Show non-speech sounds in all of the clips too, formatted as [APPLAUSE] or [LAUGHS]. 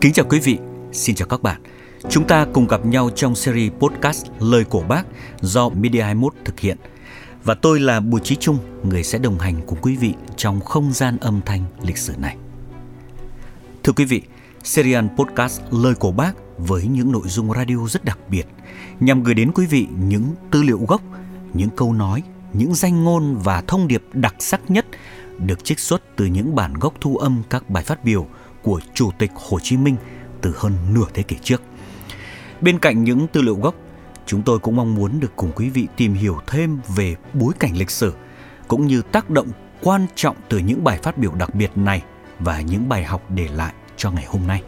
Kính chào quý vị, xin chào các bạn. Chúng ta cùng gặp nhau trong series podcast Lời của Bác do Media 21 thực hiện. Và tôi là Bùi Chí Trung, người sẽ đồng hành cùng quý vị trong không gian âm thanh lịch sử này. Thưa quý vị, serial podcast Lời của Bác với những nội dung radio rất đặc biệt nhằm gửi đến quý vị những tư liệu gốc, những câu nói, những danh ngôn và thông điệp đặc sắc nhất được trích xuất từ những bản gốc thu âm các bài phát biểu của Chủ tịch Hồ Chí Minh từ hơn nửa thế kỷ trước. Bên cạnh những tư liệu gốc, chúng tôi cũng mong muốn được cùng quý vị tìm hiểu thêm về bối cảnh lịch sử cũng như tác động quan trọng từ những bài phát biểu đặc biệt này và những bài học để lại cho ngày hôm nay.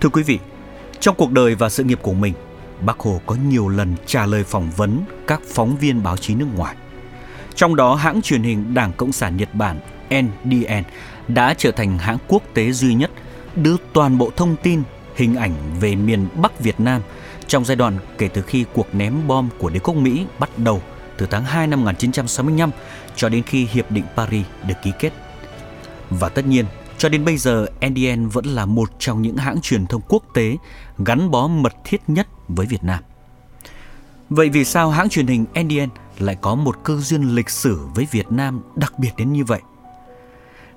Thưa quý vị, trong cuộc đời và sự nghiệp của mình, Bác Hồ có nhiều lần trả lời phỏng vấn các phóng viên báo chí nước ngoài. Trong đó, hãng truyền hình Đảng Cộng sản Nhật Bản NDN đã trở thành hãng quốc tế duy nhất đưa toàn bộ thông tin, hình ảnh về miền Bắc Việt Nam trong giai đoạn kể từ khi cuộc ném bom của đế quốc Mỹ bắt đầu từ tháng 2 năm 1965 cho đến khi Hiệp định Paris được ký kết. Và tất nhiên, cho đến bây giờ, NDN vẫn là một trong những hãng truyền thông quốc tế gắn bó mật thiết nhất với Việt Nam. Vậy vì sao hãng truyền hình NDN lại có một cơ duyên lịch sử với Việt Nam đặc biệt đến như vậy?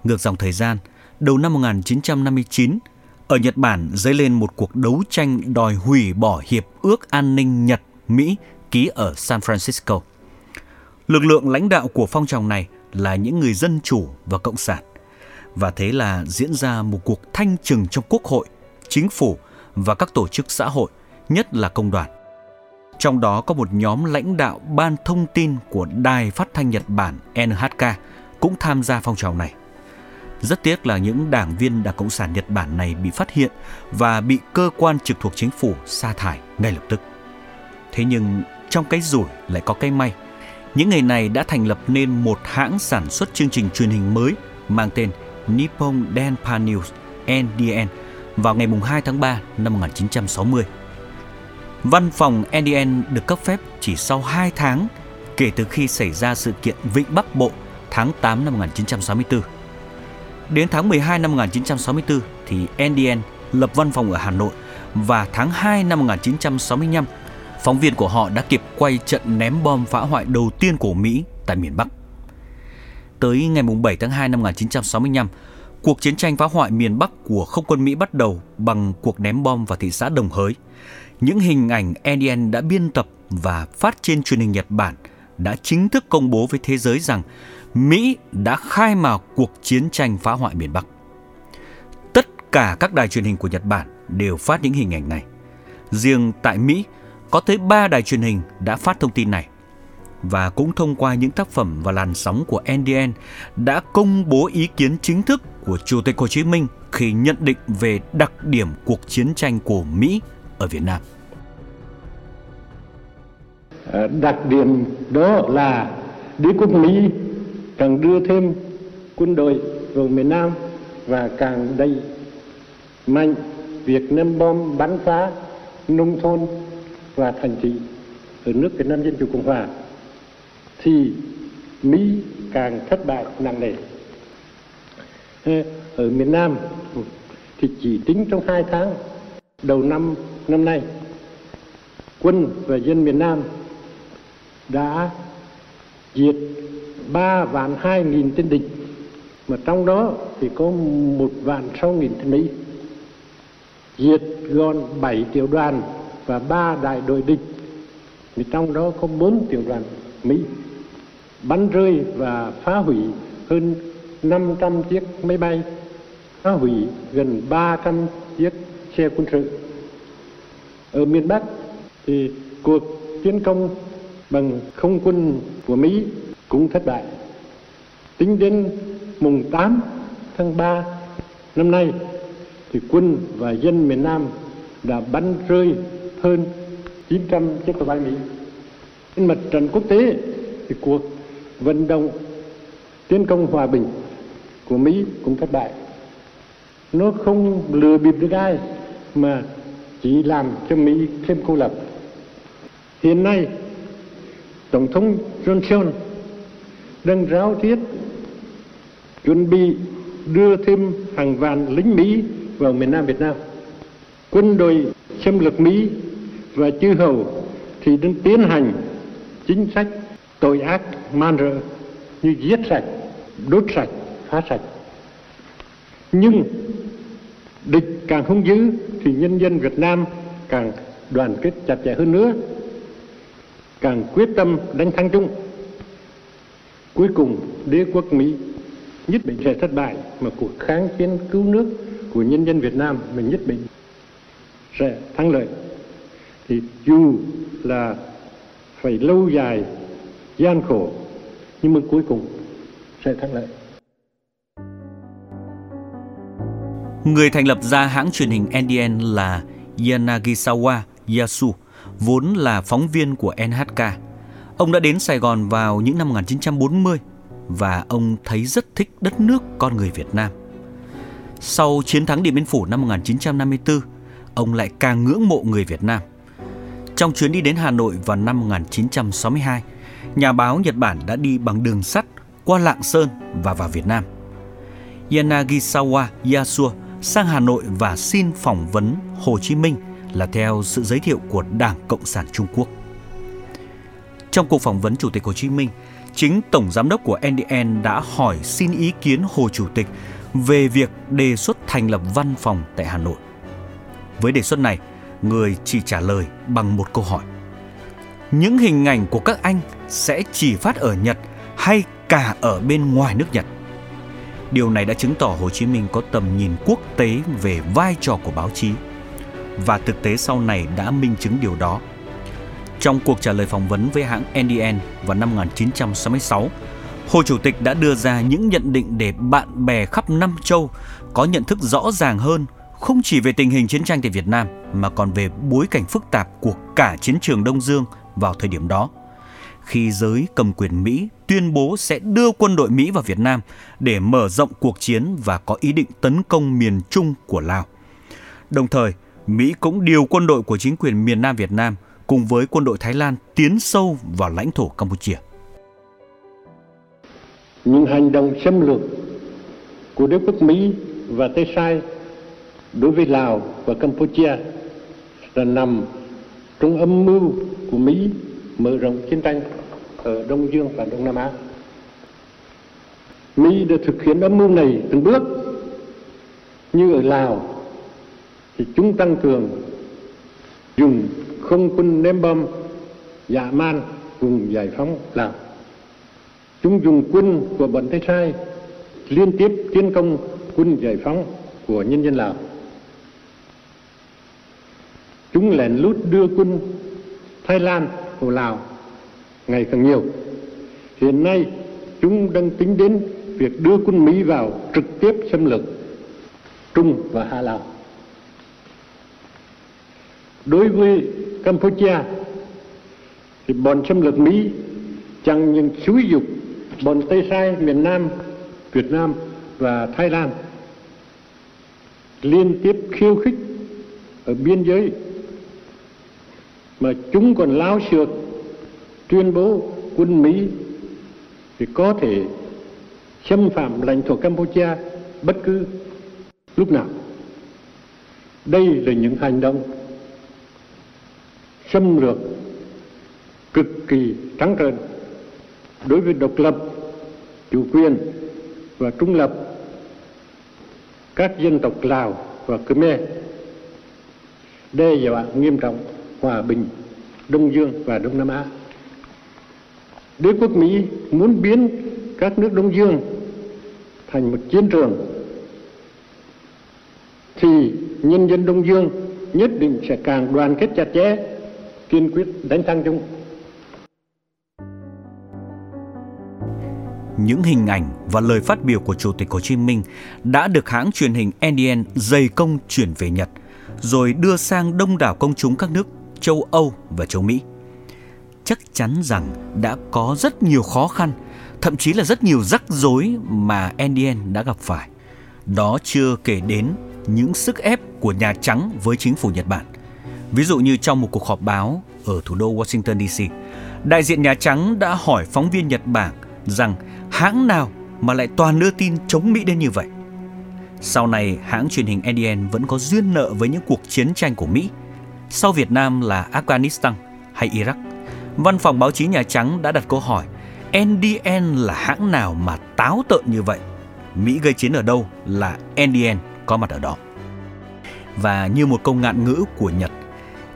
Ngược dòng thời gian, đầu năm 1959, ở Nhật Bản dấy lên một cuộc đấu tranh đòi hủy bỏ Hiệp ước An ninh Nhật-Mỹ ký ở San Francisco. Lực lượng lãnh đạo của phong trào này là những người dân chủ và cộng sản. Và thế là diễn ra một cuộc thanh trừng trong quốc hội, chính phủ và các tổ chức xã hội, nhất là công đoàn. Trong đó có một nhóm lãnh đạo ban thông tin của Đài Phát thanh Nhật Bản NHK cũng tham gia phong trào này. Rất tiếc là những đảng viên Đảng Cộng sản Nhật Bản này bị phát hiện và bị cơ quan trực thuộc chính phủ sa thải ngay lập tức. Thế nhưng trong cái rủi lại có cái may. Những người này đã thành lập nên một hãng sản xuất chương trình truyền hình mới mang tên Nippon Denpa News NDN vào ngày 2 tháng 3 năm 1960. Văn phòng NDN được cấp phép chỉ sau 2 tháng kể từ khi xảy ra sự kiện Vịnh Bắc Bộ tháng 8 năm 1964. Đến tháng 12 năm 1964 thì NDN lập văn phòng ở Hà Nội và tháng 2 năm 1965, phóng viên của họ đã kịp quay trận ném bom phá hoại đầu tiên của Mỹ tại miền Bắc. Tới ngày 7 tháng 2 năm 1965, cuộc chiến tranh phá hoại miền Bắc của không quân Mỹ bắt đầu bằng cuộc ném bom vào thị xã Đồng Hới. Những hình ảnh NDN đã biên tập và phát trên truyền hình Nhật Bản đã chính thức công bố với thế giới rằng Mỹ đã khai mào cuộc chiến tranh phá hoại miền Bắc. Tất cả các đài truyền hình của Nhật Bản đều phát những hình ảnh này. Riêng tại Mỹ, có tới 3 đài truyền hình đã phát thông tin này. Và cũng thông qua những tác phẩm và làn sóng của NDN đã công bố ý kiến chính thức của Chủ tịch Hồ Chí Minh khi nhận định về đặc điểm cuộc chiến tranh của Mỹ ở Việt Nam. Ờ, đặc điểm đó là đế quốc Mỹ càng đưa thêm quân đội vào miền Nam và càng đẩy mạnh việc ném bom, bắn phá nông thôn và thành thị ở nước Việt Nam Dân Chủ Cộng Hòa thì Mỹ càng thất bại nặng nề. Ờ, ở miền Nam thì chỉ tính trong hai tháng đầu năm năm nay, quân và dân miền Nam đã diệt ba vạn hai nghìn tên địch, mà trong đó thì có một vạn sáu nghìn tên Mỹ. Diệt gọn bảy tiểu đoàn và ba đại đội địch, thì trong đó có bốn tiểu đoàn Mỹ. Bắn rơi và phá hủy hơn 500 chiếc máy bay, phá hủy gần 300 chiếc xe quân sự. Ở miền Bắc thì cuộc tiến công bằng không quân của Mỹ cũng thất bại. Tính đến mùng 8 tháng 3 năm nay thì quân và dân miền Nam đã bắn rơi hơn 900 chiếc máy bay Mỹ. Trên mặt trận quốc tế thì cuộc vận động tiến công hòa bình của Mỹ cũng thất bại. Nó không lừa bịp được ai mà chỉ làm cho Mỹ thêm cô lập. Hiện nay, Tổng thống Johnson đang ráo riết chuẩn bị đưa thêm hàng vạn lính Mỹ vào miền Nam Việt Nam. Quân đội xâm lược Mỹ và chư hầu thì đang tiến hành chính sách tội ác man rợ như giết sạch, đốt sạch, phá sạch. Nhưng địch càng hung dữ thì nhân dân Việt Nam càng đoàn kết chặt chẽ hơn nữa, càng quyết tâm đánh thắng chung. Cuối cùng đế quốc Mỹ nhất định sẽ thất bại mà cuộc kháng chiến cứu nước của nhân dân Việt Nam mình nhất định sẽ thắng lợi. Thì dù là phải lâu dài, gian khổ, nhưng mà cuối cùng sẽ thắng lợi. Người thành lập ra hãng truyền hình NDN là Yanagisawa Yasu, vốn là phóng viên của NHK. Ông đã đến Sài Gòn vào những năm 1940 và ông thấy rất thích đất nước con người Việt Nam. Sau chiến thắng Điện Biên Phủ năm 1954, ông lại càng ngưỡng mộ người Việt Nam. Trong chuyến đi đến Hà Nội vào năm 1962, nhà báo Nhật Bản đã đi bằng đường sắt qua Lạng Sơn và vào Việt Nam. Yanagisawa Yasuo sang Hà Nội và xin phỏng vấn Hồ Chí Minh là theo sự giới thiệu của Đảng Cộng sản Trung Quốc. Trong cuộc phỏng vấn Chủ tịch Hồ Chí Minh, chính Tổng Giám đốc của NDN đã hỏi xin ý kiến Hồ Chủ tịch về việc đề xuất thành lập văn phòng tại Hà Nội. Với đề xuất này, người chỉ trả lời bằng một câu hỏi. Những hình ảnh của các anh sẽ chỉ phát ở Nhật hay cả ở bên ngoài nước Nhật? Điều này đã chứng tỏ Hồ Chí Minh có tầm nhìn quốc tế về vai trò của báo chí. Và thực tế sau này đã minh chứng điều đó. Trong cuộc trả lời phỏng vấn với hãng NDN vào năm 1966, Hồ Chủ tịch đã đưa ra những nhận định để bạn bè khắp năm châu có nhận thức rõ ràng hơn không chỉ về tình hình chiến tranh tại Việt Nam mà còn về bối cảnh phức tạp của cả chiến trường Đông Dương vào thời điểm đó. Khi giới cầm quyền Mỹ tuyên bố sẽ đưa quân đội Mỹ vào Việt Nam để mở rộng cuộc chiến và có ý định tấn công miền Trung của Lào. Đồng thời, Mỹ cũng điều quân đội của chính quyền miền Nam Việt Nam cùng với quân đội Thái Lan tiến sâu vào lãnh thổ Campuchia. Những hành động xâm lược của đế quốc Mỹ và Tây Sai đối với Lào và Campuchia là nằm trong âm mưu của Mỹ mở rộng chiến tranh ở Đông Dương và Đông Nam Á. Mỹ đã thực hiện âm mưu này từng bước, như ở Lào thì chúng tăng cường dùng không quân ném bom dạ man vùng giải phóng Lào. Chúng dùng quân của bọn tay Sai liên tiếp tiến công quân giải phóng của nhân dân Lào. Chúng lén lút đưa quân Thái Lan vào Lào ngày càng nhiều. Hiện nay, chúng đang tính đến việc đưa quân Mỹ vào trực tiếp xâm lược Trung và Hà Lào. Đối với Campuchia thì bọn xâm lược Mỹ chẳng những xúi dục bọn Tây Sai miền Nam, Việt Nam và Thái Lan liên tiếp khiêu khích ở biên giới mà chúng còn lao xược tuyên bố quân Mỹ thì có thể xâm phạm lãnh thổ Campuchia bất cứ lúc nào. Đây là những hành động xâm lược cực kỳ trắng trợn đối với độc lập, chủ quyền và trung lập các dân tộc Lào và Khmer đe dọa nghiêm trọng hòa bình Đông Dương và Đông Nam Á. Đế quốc Mỹ muốn biến các nước Đông Dương thành một chiến trường thì nhân dân Đông Dương nhất định sẽ càng đoàn kết chặt chẽ, kiên quyết đánh thắng chúng. Những hình ảnh và lời phát biểu của Chủ tịch Hồ Chí Minh đã được hãng truyền hình NDN dày công chuyển về Nhật, rồi đưa sang đông đảo công chúng các nước châu Âu và châu Mỹ chắc chắn rằng đã có rất nhiều khó khăn, thậm chí là rất nhiều rắc rối mà NDN đã gặp phải. Đó chưa kể đến những sức ép của Nhà Trắng với chính phủ Nhật Bản. Ví dụ như trong một cuộc họp báo ở thủ đô Washington DC, đại diện Nhà Trắng đã hỏi phóng viên Nhật Bản rằng hãng nào mà lại toàn đưa tin chống Mỹ đến như vậy. Sau này, hãng truyền hình NDN vẫn có duyên nợ với những cuộc chiến tranh của Mỹ. Sau Việt Nam là Afghanistan hay Iraq. Văn phòng báo chí Nhà Trắng đã đặt câu hỏi NDN là hãng nào mà táo tợn như vậy? Mỹ gây chiến ở đâu là NDN có mặt ở đó. Và như một câu ngạn ngữ của Nhật,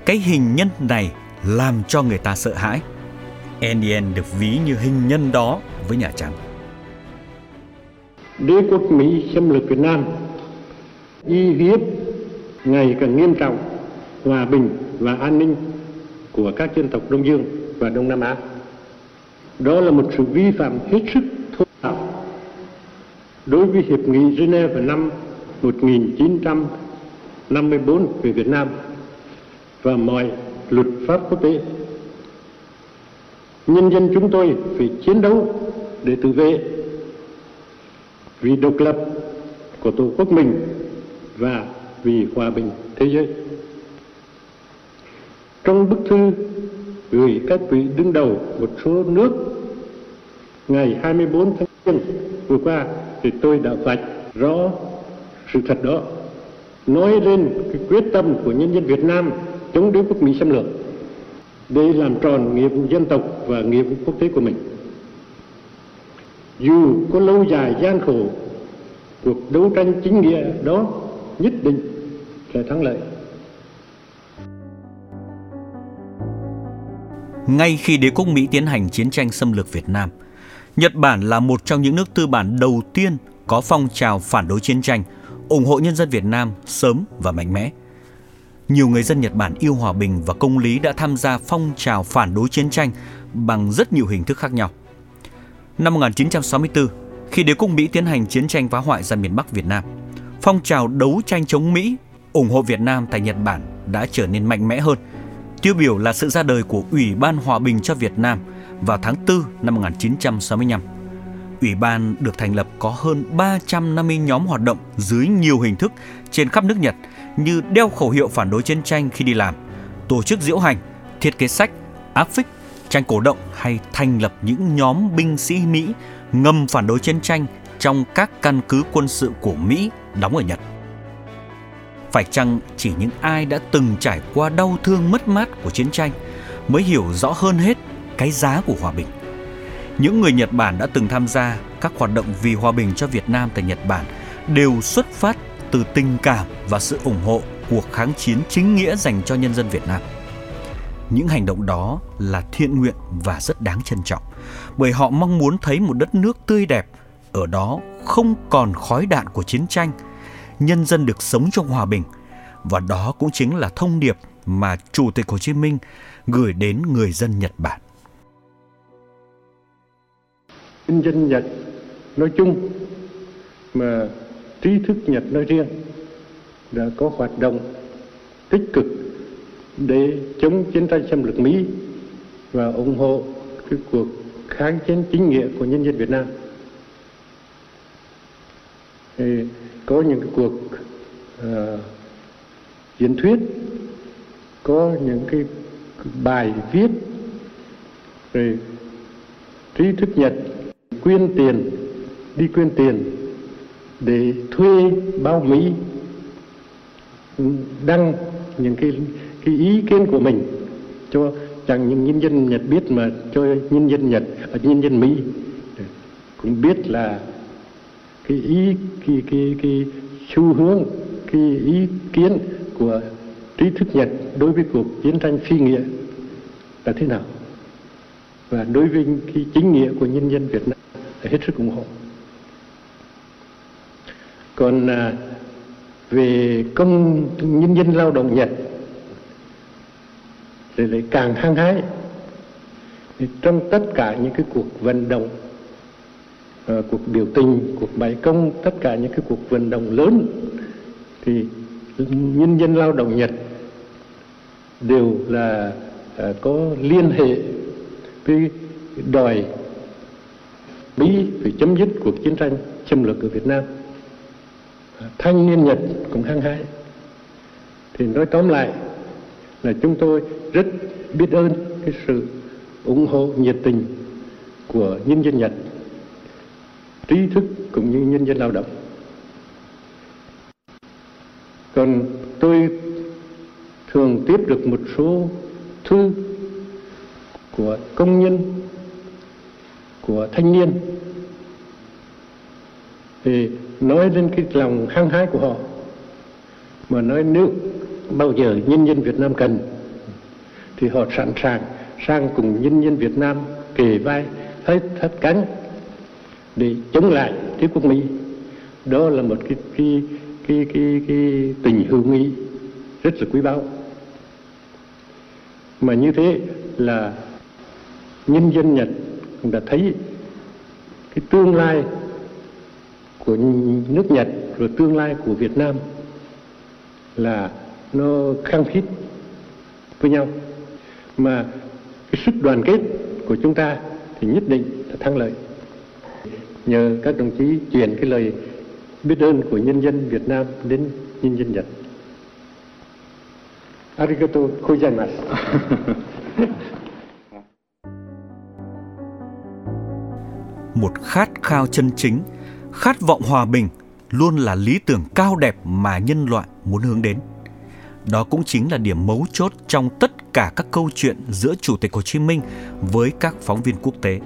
cái hình nhân này làm cho người ta sợ hãi. Enien được ví như hình nhân đó với Nhà Trắng. Đế quốc Mỹ xâm lược Việt Nam, y hiếp ngày càng nghiêm trọng hòa bình và an ninh của các dân tộc Đông Dương và Đông Nam Á. Đó là một sự vi phạm hết sức thô bạo đối với Hiệp nghị Geneva năm 1954 về Việt Nam và mọi luật pháp quốc tế. Nhân dân chúng tôi phải chiến đấu để tự vệ vì độc lập của Tổ quốc mình và vì hòa bình thế giới. Trong bức thư gửi các vị đứng đầu một số nước, ngày 24 tháng Giêng vừa qua thì tôi đã vạch rõ sự thật đó, nói lên cái quyết tâm của nhân dân Việt Nam chống đế quốc Mỹ xâm lược để làm tròn nghĩa vụ dân tộc và nghĩa vụ quốc tế của mình. Dù có lâu dài gian khổ, cuộc đấu tranh chính nghĩa đó nhất định sẽ thắng lợi. Ngay khi đế quốc Mỹ tiến hành chiến tranh xâm lược Việt Nam, Nhật Bản là một trong những nước tư bản đầu tiên có phong trào phản đối chiến tranh, ủng hộ nhân dân Việt Nam sớm và mạnh mẽ. Nhiều người dân Nhật Bản yêu hòa bình và công lý đã tham gia phong trào phản đối chiến tranh bằng rất nhiều hình thức khác nhau. Năm 1964, khi đế quốc Mỹ tiến hành chiến tranh phá hoại ra miền Bắc Việt Nam, phong trào đấu tranh chống Mỹ, ủng hộ Việt Nam tại Nhật Bản đã trở nên mạnh mẽ hơn. Tiêu biểu là sự ra đời của Ủy ban Hòa bình cho Việt Nam vào tháng 4 năm 1965. Ủy ban được thành lập có hơn 350 nhóm hoạt động dưới nhiều hình thức trên khắp nước Nhật như đeo khẩu hiệu phản đối chiến tranh khi đi làm, tổ chức diễu hành, thiết kế sách, áp phích, tranh cổ động hay thành lập những nhóm binh sĩ Mỹ ngầm phản đối chiến tranh trong các căn cứ quân sự của Mỹ đóng ở Nhật. Phải chăng chỉ những ai đã từng trải qua đau thương mất mát của chiến tranh mới hiểu rõ hơn hết cái giá của hòa bình. Những người Nhật Bản đã từng tham gia các hoạt động vì hòa bình cho Việt Nam tại Nhật Bản đều xuất phát từ tình cảm và sự ủng hộ cuộc kháng chiến chính nghĩa dành cho nhân dân Việt Nam. Những hành động đó là thiện nguyện và rất đáng trân trọng, bởi họ mong muốn thấy một đất nước tươi đẹp, ở đó không còn khói đạn của chiến tranh, nhân dân được sống trong hòa bình. Và đó cũng chính là thông điệp mà Chủ tịch Hồ Chí Minh gửi đến người dân Nhật Bản. Nhân dân Nhật nói chung mà trí thức Nhật nói riêng đã có hoạt động tích cực để chống chiến tranh xâm lược Mỹ và ủng hộ cái cuộc kháng chiến chính nghĩa của nhân dân Việt Nam. Thì có những cái cuộc uh, diễn thuyết, có những cái bài viết, rồi trí thức Nhật quyên tiền, đi quyên tiền để thuê bao Mỹ đăng những cái cái ý kiến của mình cho chẳng những nhân dân Nhật biết mà cho nhân dân Nhật à, nhân dân Mỹ. Cũng biết là cái ý cái cái cái xu hướng cái ý kiến của trí thức Nhật đối với cuộc chiến tranh phi nghĩa là thế nào? Và đối với cái chính nghĩa của nhân dân Việt Nam hết sức ủng hộ. Còn à, về công nhân dân lao động Nhật thì lại càng hăng hái. Thì trong tất cả những cái cuộc vận động à, cuộc biểu tình cuộc bài công tất cả những cái cuộc vận động lớn thì nhân dân lao động Nhật đều là à, có liên hệ với đòi Mỹ phải chấm dứt cuộc chiến tranh xâm lược ở Việt Nam. Thanh niên Nhật cũng hăng hái. Thì nói tóm lại là chúng tôi rất biết ơn cái sự ủng hộ nhiệt tình của nhân dân Nhật, trí thức cũng như nhân dân lao động. Còn tôi thường tiếp được một số thư của công nhân của thanh niên. Thì nói lên cái lòng hăng hái của họ mà nói nếu bao giờ nhân dân Việt Nam cần thì họ sẵn sàng sang cùng nhân dân Việt Nam kề vai hết thắt cánh để chống lại đế quốc Mỹ. Đó là một cái cái cái cái, cái tình hữu nghị rất là quý báu. Mà như thế là nhân dân Nhật đã thấy cái tương lai của nước Nhật rồi tương lai của Việt Nam là nó khăng khít với nhau mà cái sức đoàn kết của chúng ta thì nhất định là thắng lợi nhờ các đồng chí truyền cái lời biết ơn của nhân dân Việt Nam đến nhân dân Nhật. Arigato gozaimasu. [LAUGHS] Một khát khao chân chính, khát vọng hòa bình luôn là lý tưởng cao đẹp mà nhân loại muốn hướng đến. Đó cũng chính là điểm mấu chốt trong tất cả các câu chuyện giữa Chủ tịch Hồ Chí Minh với các phóng viên quốc tế.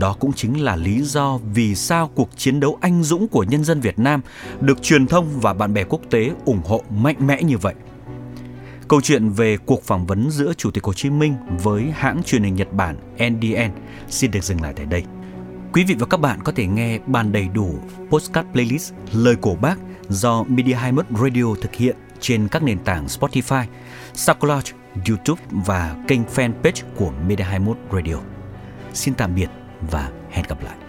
Đó cũng chính là lý do vì sao cuộc chiến đấu anh dũng của nhân dân Việt Nam được truyền thông và bạn bè quốc tế ủng hộ mạnh mẽ như vậy. Câu chuyện về cuộc phỏng vấn giữa Chủ tịch Hồ Chí Minh với hãng truyền hình Nhật Bản NDN xin được dừng lại tại đây. Quý vị và các bạn có thể nghe bàn đầy đủ postcard playlist Lời cổ bác do Media 21 Radio thực hiện trên các nền tảng Spotify, SoundCloud, YouTube và kênh fanpage của Media 21 Radio. Xin tạm biệt và hẹn gặp lại.